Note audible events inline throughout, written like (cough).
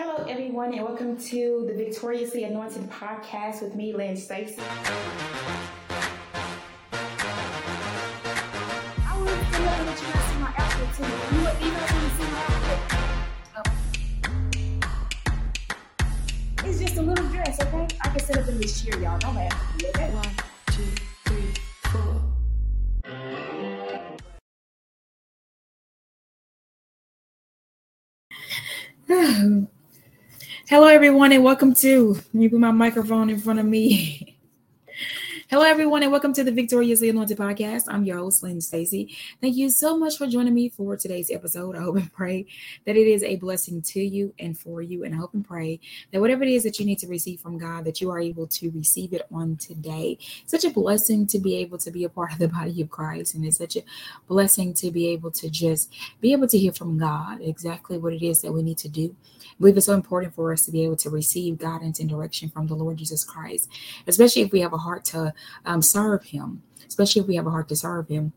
Hello, everyone, and welcome to the Victoriously Anointed podcast with me, Lynn Stacy. I want to let you guys see my outfit too. You want you guys to see my outfit? Oh. It's just a little dress, okay? I can sit up in this chair, y'all. Don't laugh at me, okay? One, two, Hello, everyone, and welcome to. Let me put my microphone in front of me. (laughs) Hello, everyone, and welcome to the Victoriously Anointed podcast. I'm your host, Lynn Stacy. Thank you so much for joining me for today's episode. I hope and pray that it is a blessing to you and for you. And I hope and pray that whatever it is that you need to receive from God, that you are able to receive it on today. Such a blessing to be able to be a part of the body of Christ. And it's such a blessing to be able to just be able to hear from God exactly what it is that we need to do. I believe it's so important for us to be able to receive guidance and direction from the Lord Jesus Christ, especially if we have a heart to um, serve Him, especially if we have a heart to serve Him.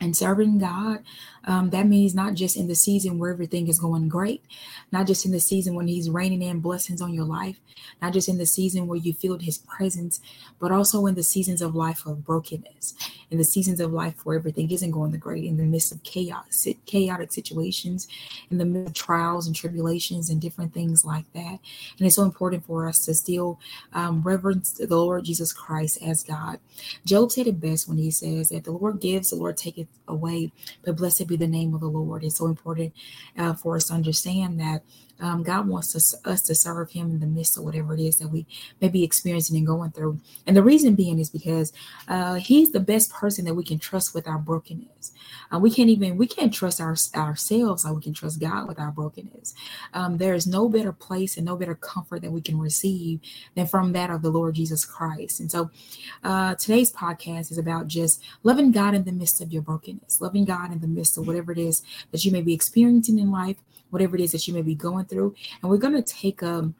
And serving God, um, that means not just in the season where everything is going great, not just in the season when He's raining in blessings on your life, not just in the season where you feel His presence, but also in the seasons of life of brokenness, in the seasons of life where everything isn't going the great, in the midst of chaos, chaotic situations, in the midst of trials and tribulations and different things like that. And it's so important for us to still um, reverence the Lord Jesus Christ as God. Job said it best when he says that the Lord gives, the Lord taketh away, but blessed be the name of the Lord. It's so important uh, for us to understand that um, God wants us, us to serve Him in the midst of whatever it is that we may be experiencing and going through. And the reason being is because uh, He's the best person that we can trust with our brokenness. Uh, we can't even we can't trust our, ourselves like we can trust God with our brokenness. Um, there is no better place and no better comfort that we can receive than from that of the Lord Jesus Christ. And so, uh, today's podcast is about just loving God in the midst of your brokenness, loving God in the midst of whatever it is that you may be experiencing in life, whatever it is that you may be going through. And we're going to take a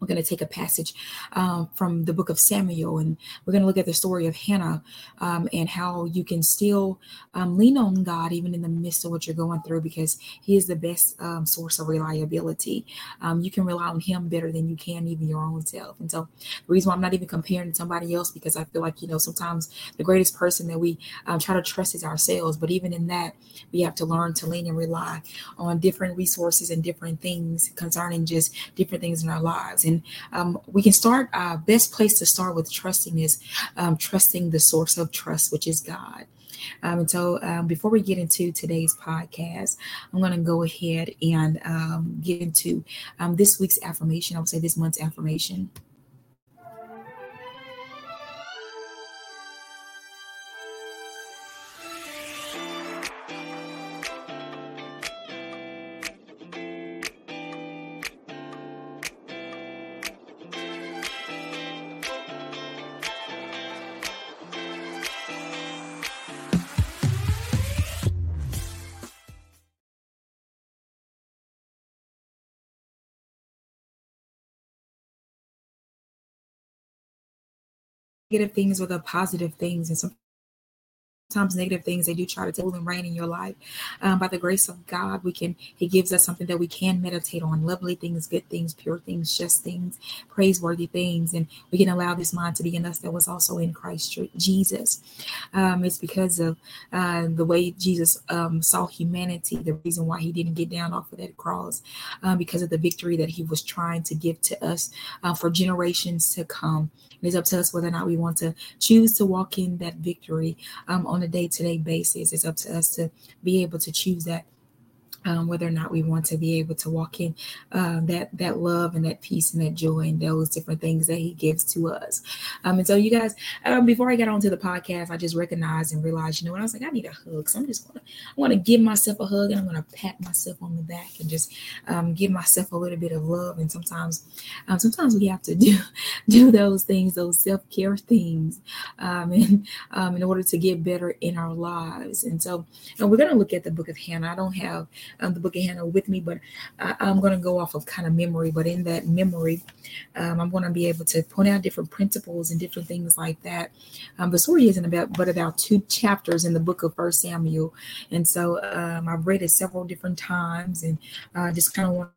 we're going to take a passage um, from the book of Samuel, and we're going to look at the story of Hannah um, and how you can still um, lean on God even in the midst of what you're going through because He is the best um, source of reliability. Um, you can rely on Him better than you can even your own self. And so, the reason why I'm not even comparing to somebody else because I feel like, you know, sometimes the greatest person that we um, try to trust is ourselves. But even in that, we have to learn to lean and rely on different resources and different things concerning just different things in our lives. Um, we can start, uh, best place to start with trusting is um, trusting the source of trust, which is God. Um, and so, um, before we get into today's podcast, I'm going to go ahead and um, get into um, this week's affirmation. I would say this month's affirmation. Negative things with the positive things. And some sometimes negative things they do try to tell and reign in your life. Um, by the grace of god we can he gives us something that we can meditate on lovely things good things pure things just things praiseworthy things. And we can allow this mind to be in us that was also in christ jesus. Um, it's because of uh, the way jesus um, saw humanity the reason why he didn't get down off of that cross um, because of the victory that he was trying to give to us uh, for generations to come. It's up to us whether or not we want to choose to walk in that victory um, on a day to day basis. It's up to us to be able to choose that um, whether or not we want to be able to walk in uh, that that love and that peace and that joy and those different things that He gives to us. Um, and so, you guys, um, before I got onto the podcast, I just recognized and realized, you know what? I was like, I need a hug. So I'm just gonna, I want to give myself a hug and I'm gonna pat myself on the back and just um, give myself a little bit of love. And sometimes, um, sometimes we have to (laughs) do do those things, those self care things, um, and in order to get better in our lives. And so, and we're gonna look at the book of Hannah. I don't have um, the book of Hannah with me, but I, am going to go off of kind of memory. But in that memory, um, I'm going to be able to point out different principles and different things like that. Um, the story isn't about, but about two chapters in the book of First Samuel, and so um, I've read it several different times, and uh, just kind of want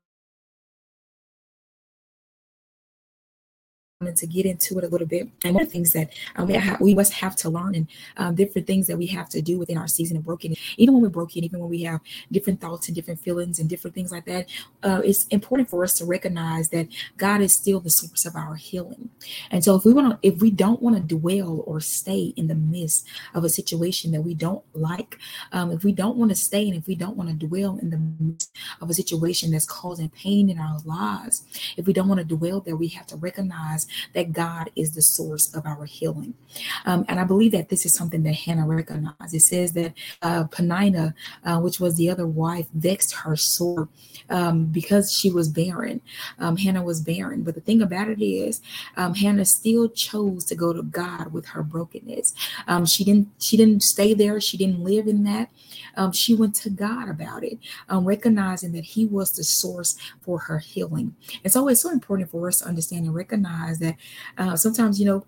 wanted to get into it a little bit. And one of the things that um, we, we must have to learn and um, different things that we have to do within our season of broken. Even when we're broken, even when we have different thoughts and different feelings and different things like that, uh, it's important for us to recognize that God is still the source of our healing. And so if we want to, if we don't want to dwell or stay in the midst of a situation that we don't like, um, if we don't want to stay and if we don't want to dwell in the midst of a situation that's causing pain in our lives, if we don't want to dwell there, we have to recognize that God is the source of our healing. Um, and I believe that this is something that Hannah recognized. It says that uh, Peninnah, uh, which was the other wife, vexed her sore um, because she was barren. Um, Hannah was barren. But the thing about it is, um, Hannah still chose to go to God with her brokenness. Um, she didn't. She didn't stay there. She didn't live in that. Um, she went to God about it, recognizing that He was the source for her healing. And so it's so important for us to understand and recognize that uh, sometimes, you know,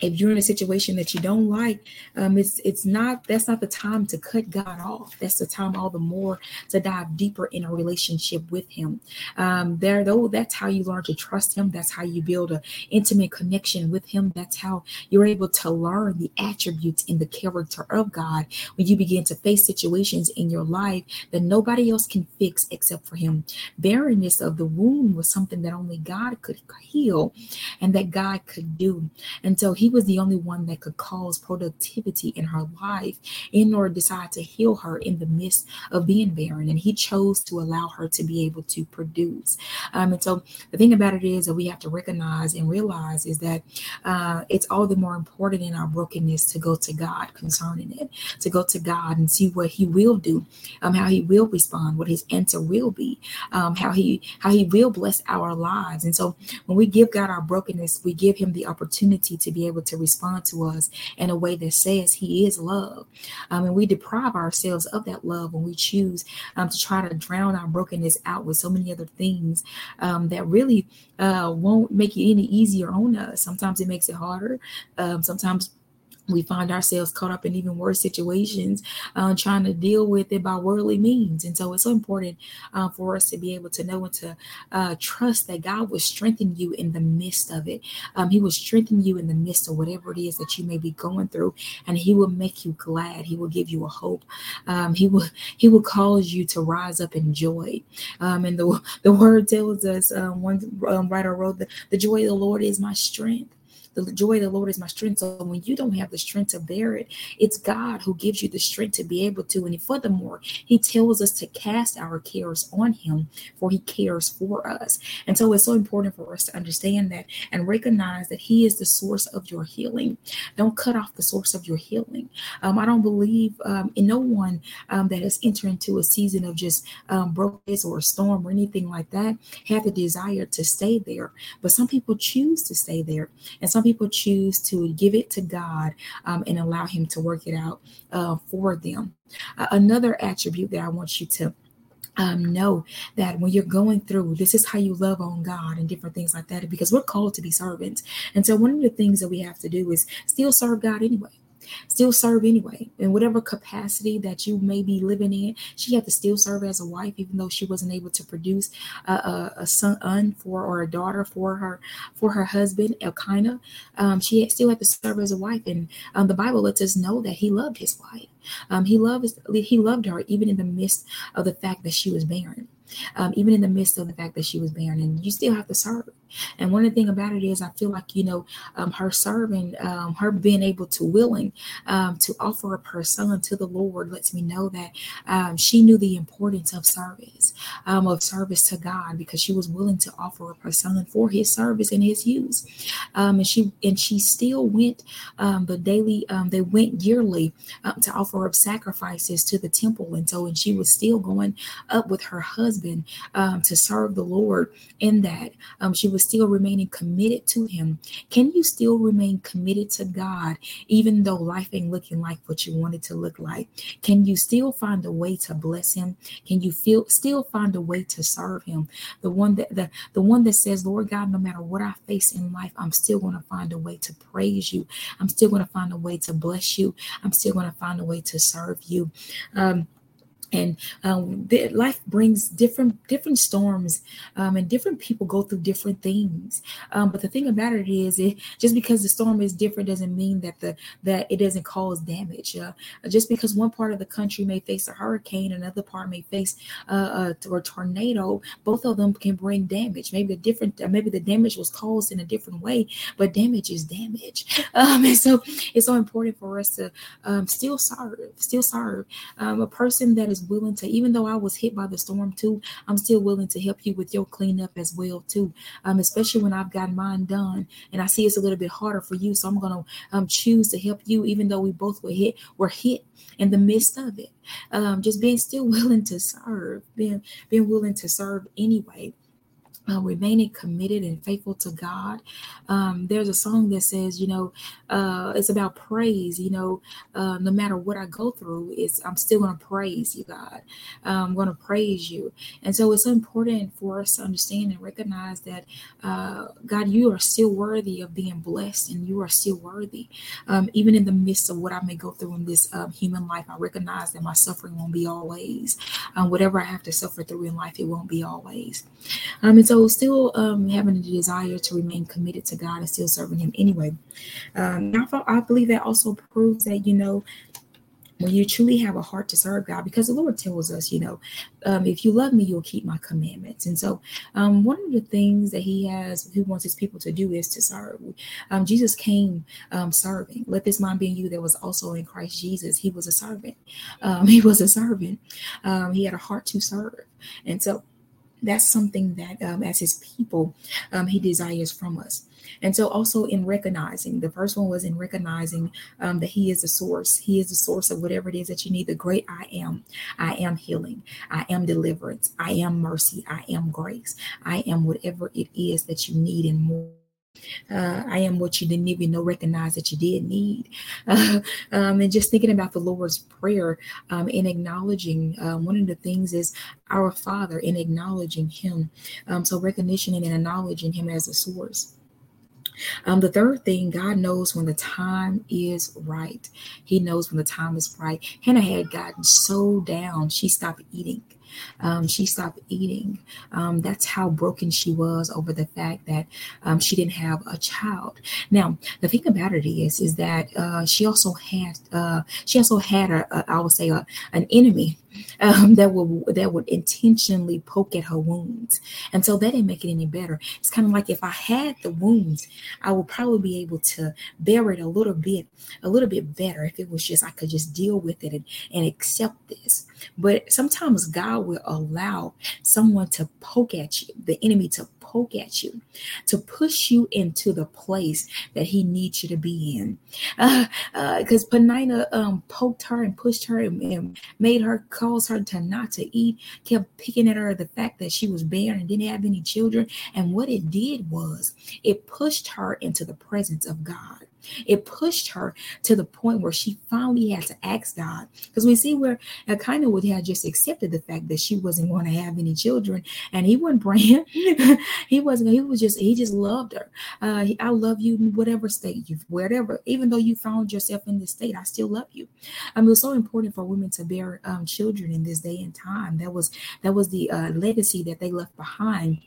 if you're in a situation that you don't like, um, it's it's not that's not the time to cut God off. That's the time all the more to dive deeper in a relationship with Him. Um, there, though, that's how you learn to trust Him. That's how you build an intimate connection with Him. That's how you're able to learn the attributes in the character of God when you begin to face situations in your life that nobody else can fix except for Him. Barrenness of the womb was something that only God could heal, and that God could do. And so He he was the only one that could cause productivity in her life in order to decide to heal her in the midst of being barren. And he chose to allow her to be able to produce. Um, and so the thing about it is that we have to recognize and realize is that uh, it's all the more important in our brokenness to go to God concerning it, to go to God and see what He will do, um, how He will respond, what His answer will be, um, how He how He will bless our lives. And so when we give God our brokenness, we give Him the opportunity to be able able to respond to us in a way that says He is love. Um, and we deprive ourselves of that love when we choose um, to try to drown our brokenness out with so many other things um, that really uh, won't make it any easier on us. Sometimes it makes it harder. Um, sometimes we find ourselves caught up in even worse situations uh, trying to deal with it by worldly means. And so it's so important uh, for us to be able to know and to uh, trust that god will strengthen you in the midst of it. Um, he will strengthen you in the midst of whatever it is that you may be going through and he will make you glad. He will give you a hope. Um, he will he will cause you to rise up in joy. Um, and the, the word tells us um, one um, writer wrote that the joy of the lord is my strength the joy of the Lord is my strength. So when you don't have the strength to bear it, it's God who gives you the strength to be able to. And furthermore, He tells us to cast our cares on Him, for He cares for us. And so it's so important for us to understand that and recognize that He is the source of your healing. Don't cut off the source of your healing. Um, I don't believe um, in no one um, that has entered into a season of just um, brokenness or a storm or anything like that have the desire to stay there. But some people choose to stay there, and some people choose to give it to God um, and allow Him to work it out uh, for them. Uh, another attribute that I want you to um, know that when you're going through, this is how you love on God and different things like that, because we're called to be servants. And so, one of the things that we have to do is still serve God anyway still serve anyway. In whatever capacity that you may be living in she had to still serve as a wife even though she wasn't able to produce a, a, a son for or a daughter for her for her husband elkanah. Um, she had, still had to serve as a wife. And um, the bible lets us know that he loved his wife. Um, he loved he loved her even in the midst of the fact that she was barren. Um, even in the midst of the fact that she was barren. And you still have to serve and one of the thing about it is, I feel like you know, um, her serving, um, her being able to willing um, to offer up her son to the Lord lets me know that um, she knew the importance of service, um, of service to God, because she was willing to offer up her son for His service and His use. Um, and she and she still went the daily. they went yearly to offer up sacrifices to the temple, and so and she was still going up with her husband to serve the Lord in that. she was was still remaining committed to Him? Can you still remain committed to God, even though life ain't looking like what you want it to look like? Can you still find a way to bless Him? Can you feel still find a way to serve Him? The one that the, the one that says, Lord God, no matter what I face in life, I'm still going to find a way to praise you. I'm still going to find a way to bless you. I'm still going to find a way to serve you. Um, and um, the, life brings different different storms um, and different people go through different things. Um, but the thing about it is it just because the storm is different doesn't mean that the that it doesn't cause damage. Uh, just because one part of the country may face a hurricane another part may face uh, a, a tornado both of them can bring damage. Maybe a different uh, maybe the damage was caused in a different way but damage is damage. (laughs) Um, and so it's so important for us to um, still serve still serve um, a person that is willing to, even though I was hit by the storm too, I'm still willing to help you with your cleanup as well too. Um, especially when I've got mine done, and I see it's a little bit harder for you, so I'm gonna um choose to help you, even though we both were hit. We're hit in the midst of it. Um, just being still (laughs) willing to serve, being being willing to serve anyway uh, remaining committed and faithful to God. Um, there's a song that says, you know, uh, it's about praise. You know, uh, no matter what I go through, is I'm still going to praise you, God. Uh, I'm going to praise you, and so it's important for us to understand and recognize that, uh, God, you are still worthy of being blessed, and you are still worthy, um, even in the midst of what I may go through in this um, human life. I recognize that my suffering won't be always. Um, whatever I have to suffer through in life, it won't be always. Um, and so still um, having a desire to remain committed to God and still serving Him anyway. Um, I, believe that also proves that, you know, when you truly have a heart to serve God, because the Lord tells us, you know, um, if you love me, you'll keep my commandments. And so, um, one of the things that He has, He wants His people to do is to serve. Um, Jesus came um, serving. Let this mind be in you that was also in Christ Jesus. He was a servant. Um, (laughs) he was a servant. Um, he had a heart to serve. And so, that's something that um, as his people um, he desires from us. And so also in recognizing the first one was in recognizing um, that he is the source. He is the source of whatever it is that you need. The great i am i am healing. I am deliverance. I am mercy. I am grace. I am whatever it is that you need and more uh, I am what you didn't even know, recognize that you did need. Uh, (laughs) um, and just thinking about the Lord's Prayer um, and acknowledging um, one of the things is our Father and acknowledging Him. Um, so, recognition and acknowledging Him as a source. Um, the third thing, God knows when the time is right. He knows when the time is right. Hannah had gotten so down, she stopped eating. Um, she stopped eating. Um, that's how broken she was over the fact that um, she didn't have a child. Now, the thing about it is, is that uh, she also had, uh, she also had a, a I would say, a, an enemy um, that would that would intentionally poke at her wounds, and so that didn't make it any better. It's kind of like if I had the wounds, I would probably be able to bear it a little bit, a little bit better if it was just I could just deal with it and, and accept this. But sometimes God will allow someone to poke at you, the enemy to poke at you, to push you into the place that He needs you to be in. Because (laughs) uh, uh, Peninnah um, poked her and pushed her and, and made her cause her to not to eat, kept picking at her the fact that she was barren and didn't have any children. And what it did was it pushed her into the presence of God. It pushed her to the point where she finally had to ask God. Because we see where Elkanah would have just accepted the fact that she wasn't going to have any children, and he wasn't (laughs) praying. he wasn't. He was just. He just loved her. Uh, I love you in whatever state you, whatever. Even though you found yourself in this state, I still love you. I mean, it's so important for women to bear um, children in this day and time. That was that was the uh, legacy that they left behind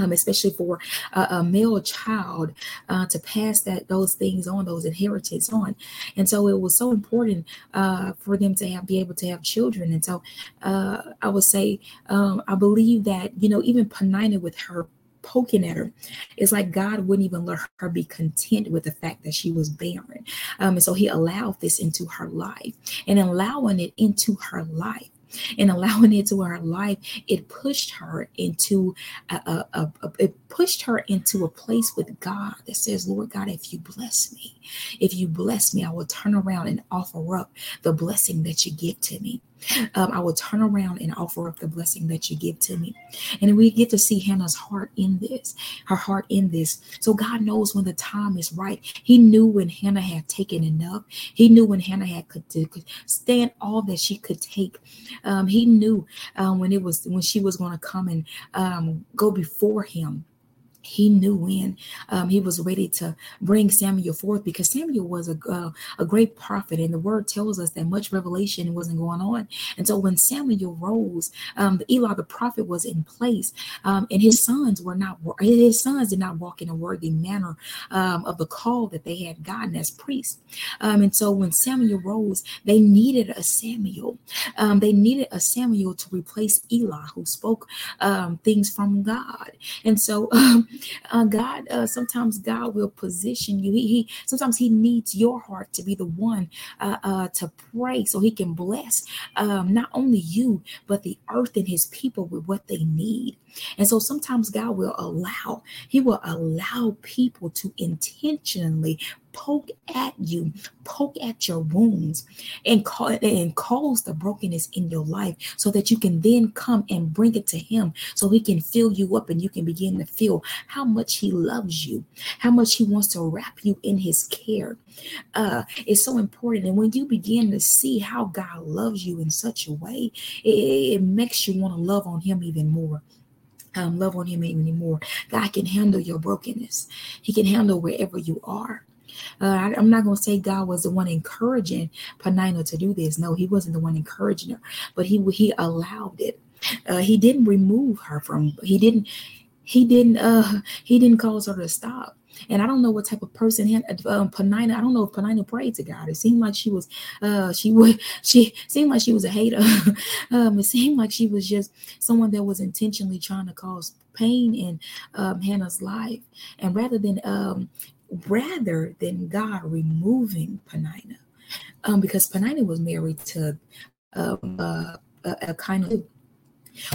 um, especially for a, a male child uh, to pass that those things on, those inheritance on. And so it was so important uh, for them to have, be able to have children. And so uh, I would say, um, I believe that, you know, even Peninnah with her poking at her. It's like God wouldn't even let her be content with the fact that she was barren. Um, and so he allowed this into her life and allowing it into her life and allowing it to her life, it pushed her into a, a, a, a, it pushed her into a place with God that says, Lord God, if you bless me, if you bless me, I will turn around and offer up the blessing that you give to me. Um, I will turn around and offer up the blessing that you give to me. And we get to see Hannah's heart in this, her heart in this. So God knows when the time is right. He knew when Hannah had taken enough. He knew when Hannah had could, could stand all that she could take. Um, he knew um, when it was when she was going to come and um, go before him he knew when um, he was ready to bring Samuel forth because Samuel was a, uh, a great prophet, and the word tells us that much revelation wasn't going on. And so when Samuel rose, um, Eli the prophet was in place, um, and his sons were not his sons did not walk in a worthy manner um, of the call that they had gotten as priests. Um, and so when Samuel rose, they needed a Samuel. Um, they needed a Samuel to replace Eli, who spoke things from God. And so (laughs) uh, God, uh, sometimes God will position you. He, he, sometimes He needs your heart to be the one uh, uh, to pray, so He can bless um, not only you but the earth and His people with what they need. And so sometimes God will allow, He will allow people to intentionally poke at you, poke at your wounds, and, call, and cause the brokenness in your life so that you can then come and bring it to Him so He can fill you up and you can begin to feel how much He loves you, how much He wants to wrap you in His care. Uh, it's so important. And when you begin to see how God loves you in such a way, it, it makes you want to love on Him even more um, love on him anymore. God can handle your brokenness. He can handle wherever you are. Uh, I, am not going to say God was the one encouraging Peninnah to do this. No, he wasn't the one encouraging her, but he he allowed it. Uh, he didn't remove her from. He didn't. He didn't. Uh, he didn't cause her to stop. And I don't know what type of person um, Peninnah. I don't know if Peninnah prayed to God. It seemed like she was, uh, she would, (laughs) she seemed like she was a hater. (laughs) um, it seemed like she was just someone that was intentionally trying to cause pain in um, Hannah's life. And rather than, um, rather than God removing Peninnah, um, because Peninnah was married to um, uh, a, a kind of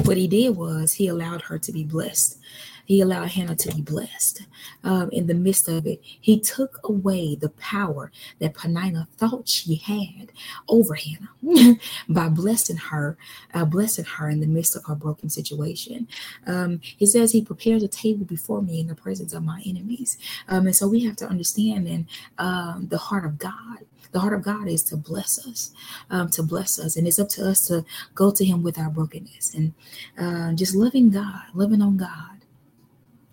what he did was he allowed her to be blessed he allowed Hannah to be blessed. Um, in the midst of it, he took away the power that Peninnah thought she had over Hannah (laughs) by blessing her, uh, blessing her in the midst of her broken situation. Um, he says he prepares a table before me in the presence of my enemies. Um, and so we have to understand and um, the heart of God the heart of God is to bless us, um, to bless us. And it's up to us to go to Him with our brokenness and uh, just loving God, loving on God.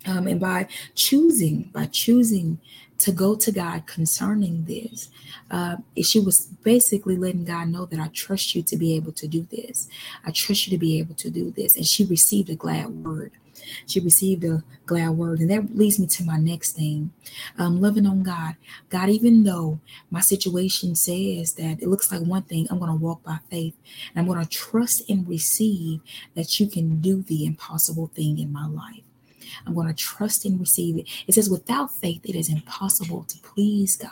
Um, and by choosing, by choosing to go to God concerning this, uh, she was basically letting God know that I trust you to be able to do this. I trust you to be able to do this. And she received a glad word. She received a glad word. And that leads me to my next thing um, loving on God. God, even though my situation says that it looks like one thing, I'm going to walk by faith and I'm going to trust and receive that you can do the impossible thing in my life. I'm going to trust and receive it. It says, without faith, it is impossible to please God.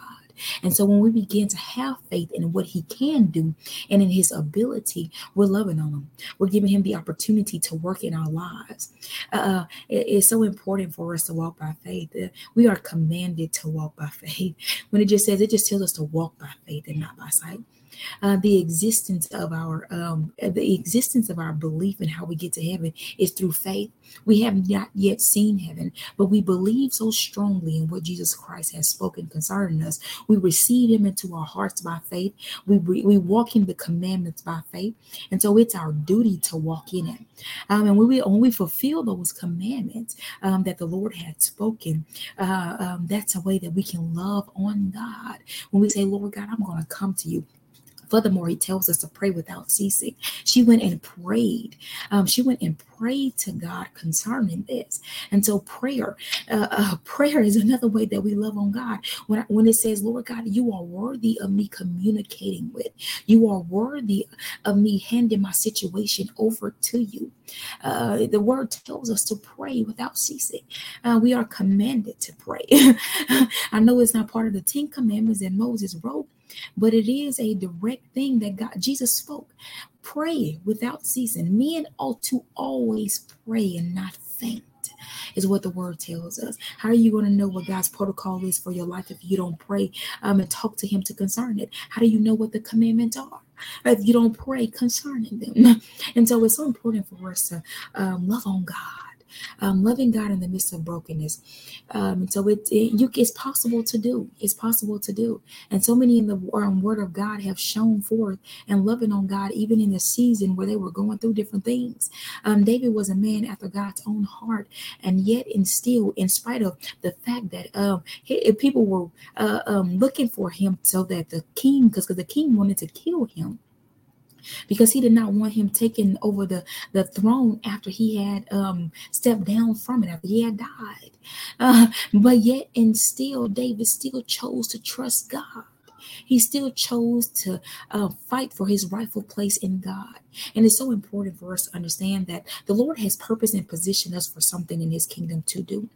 And so when we begin to have faith in what he can do and in his ability, we're loving on him. We're giving him the opportunity to work in our lives. Uh, it, it's so important for us to walk by faith. Uh, we are commanded to walk by faith. When it just says, it just tells us to walk by faith and not by sight uh, the existence of our um, the existence of our belief and how we get to heaven is through faith. We have not yet seen heaven, but we believe so strongly in what Jesus Christ has spoken concerning us. We receive Him into our hearts by faith. We we walk in the commandments by faith, and so it's our duty to walk in it. Um, and when we when we fulfill those commandments um, that the Lord had spoken, uh, um, that's a way that we can love on God. When we say, Lord God, I'm going to come to you. Furthermore, he tells us to pray without ceasing. She went and prayed. Um, she went and prayed to God concerning this. And so prayer, uh, uh, (laughs) prayer is another way that we love on God. When, when it says, Lord God, you are worthy of me communicating with. You are worthy of me handing my situation over to you. Uh, the word tells us to pray without ceasing. Uh, we are commanded to pray. (laughs) I know it's not part of the Ten Commandments that Moses wrote, but it is a direct thing that God Jesus spoke. Pray without ceasing. Men ought to always pray and not faint is what the word tells us. How are you going to know what God's protocol is for your life if you don't pray um, and talk to Him to concern it? How do you know what the commandments are? If you don't pray concerning them. (laughs) And so it's so important for us to um, love on God um, loving God in the midst of brokenness. Um, so it, it you, it's possible to do. It's possible to do. And so many in the um, Word of God have shown forth and loving on God even in the season where they were going through different things. Um, David was a man after God's own heart, and yet, and still, in spite of the fact that um, he, people were uh, um, looking for him so that the king, because the king wanted to kill him because he did not want him taking over the, the throne after he had um, stepped down from it, after he had died. Uh, but yet, and still, David still chose to trust God. He still chose to uh, fight for his rightful place in God. And it's so important for us to understand that the Lord has purpose and positioned us for something in his kingdom to do.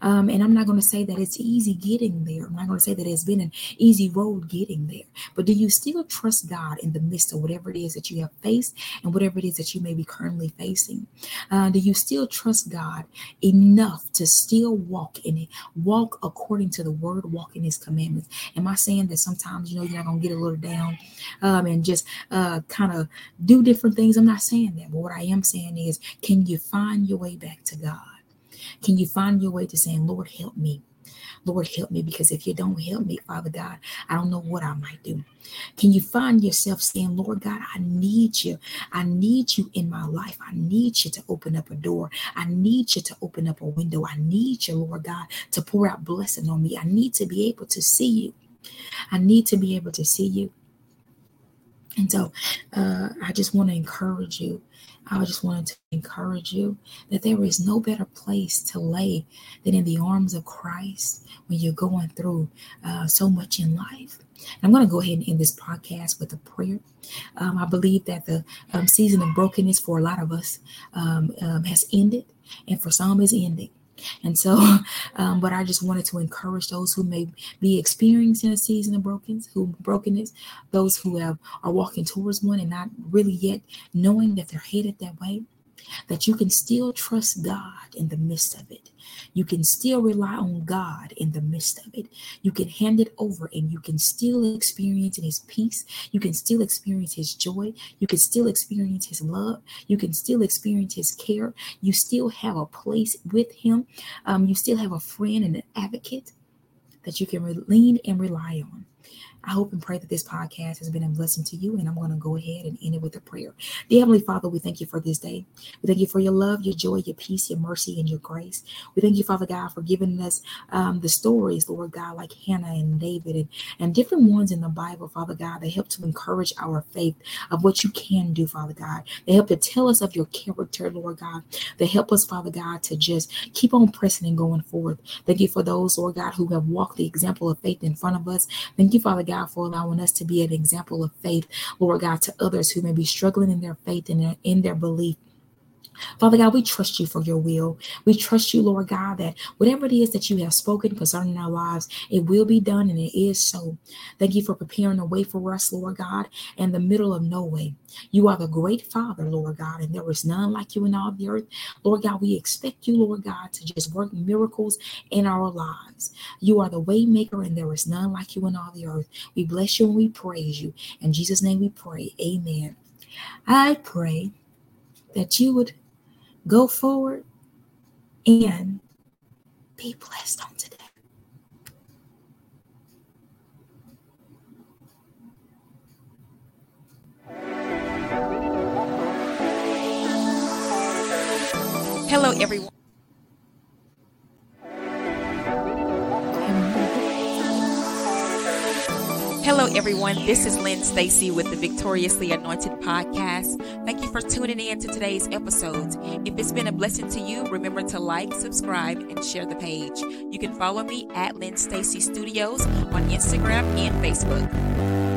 Um, and I'm not going to say that it's easy getting there. I'm not going to say that it's been an easy road getting there. But do you still trust God in the midst of whatever it is that you have faced and whatever it is that you may be currently facing? Uh, do you still trust God enough to still walk in it, walk according to the word, walk in His commandments? Am I saying that sometimes you know you're not going to get a little down um, and just uh, kind of do different things? I'm not saying that, but what I am saying is, can you find your way back to God? Can you find your way to saying, Lord, help me? Lord, help me because if you don't help me, Father God, I don't know what I might do. Can you find yourself saying, Lord God, I need you. I need you in my life. I need you to open up a door. I need you to open up a window. I need you, Lord God, to pour out blessing on me. I need to be able to see you. I need to be able to see you. And so uh, I just want to encourage you I just wanted to encourage you that there is no better place to lay than in the arms of Christ when you're going through uh, so much in life. And I'm going to go ahead and end this podcast with a prayer. Um, I believe that the um, season of brokenness for a lot of us um, um has ended, and for some is ending. And so, (laughs) um, but I just wanted to encourage those who may be experiencing a season of brokenness, who brokenness, those who have are walking towards one and not really yet knowing that they're headed that way, that you can still trust God in the midst of it. You can still rely on God in the midst of it. You can hand it over and you can still experience His peace. You can still experience His joy. You can still experience His love. You can still experience His care. You still have a place with Him. Um, you still have a friend and an advocate that you can lean and rely on. I hope and pray that this podcast has been a blessing to you. And I'm going to go ahead and end it with a prayer. Dear Heavenly Father, we thank you for this day. We thank you for your love, your joy, your peace, your mercy, and your grace. We thank you, Father God, for giving us um, the stories, Lord God, like Hannah and David and, and different ones in the Bible, Father God, that help to encourage our faith of what you can do, Father God. They help to tell us of your character, Lord God. They help us, Father God, to just keep on pressing and going forward. Thank you for those, Lord God, who have walked the example of faith in front of us. Thank you, Father God God, for allowing us to be an example of faith, Lord God, to others who may be struggling in their faith and in, in their belief. Father God, we trust you for your will. We trust you, Lord God, that whatever it is that you have spoken concerning our lives, it will be done and it is so. Thank you for preparing a way for us, Lord God, in the middle of no way. You are the great Father, Lord God, and there is none like you in all the earth. Lord God, we expect you, Lord God, to just work miracles in our lives. You are the way maker, and there is none like you in all the earth. We bless you and we praise you. In Jesus' name we pray. Amen. I pray that you would go forward and be blessed on today. Hello, everyone. Hello, everyone. This is Lynn Stacy with the Victoriously Anointed podcast. Thank you for tuning in to today's episode. If it's been a blessing to you, remember to like, subscribe, and share the page. You can follow me at Lynn Stacy Studios on Instagram and Facebook.